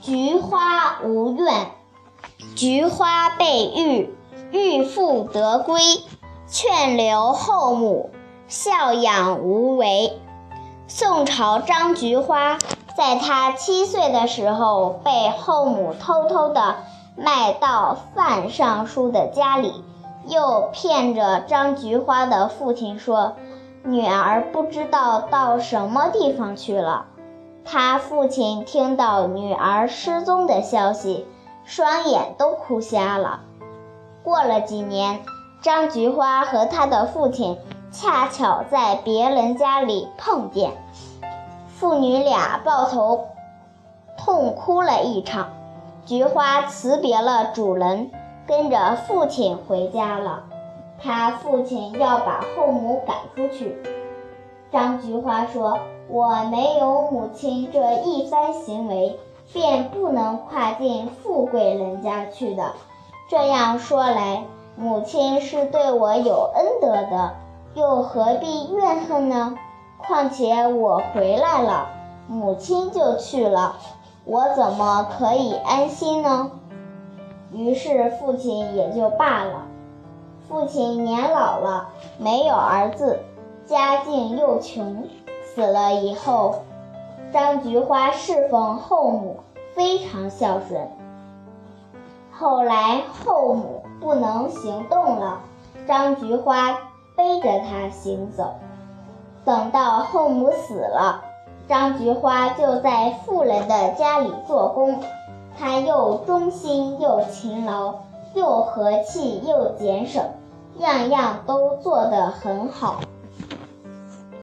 菊花无怨。菊花被育，育复得归。劝留后母，孝养无为。宋朝张菊花，在她七岁的时候，被后母偷偷的卖到范尚书的家里，又骗着张菊花的父亲说，女儿不知道到什么地方去了。他父亲听到女儿失踪的消息，双眼都哭瞎了。过了几年。张菊花和他的父亲恰巧在别人家里碰见，父女俩抱头痛哭了一场。菊花辞别了主人，跟着父亲回家了。他父亲要把后母赶出去。张菊花说：“我没有母亲这一番行为，便不能跨进富贵人家去的。”这样说来。母亲是对我有恩德的，又何必怨恨呢？况且我回来了，母亲就去了，我怎么可以安心呢？于是父亲也就罢了。父亲年老了，没有儿子，家境又穷，死了以后，张菊花侍奉后母，非常孝顺。后来后母不能行动了，张菊花背着她行走。等到后母死了，张菊花就在富人的家里做工。她又忠心又勤劳，又和气又俭省，样样都做得很好。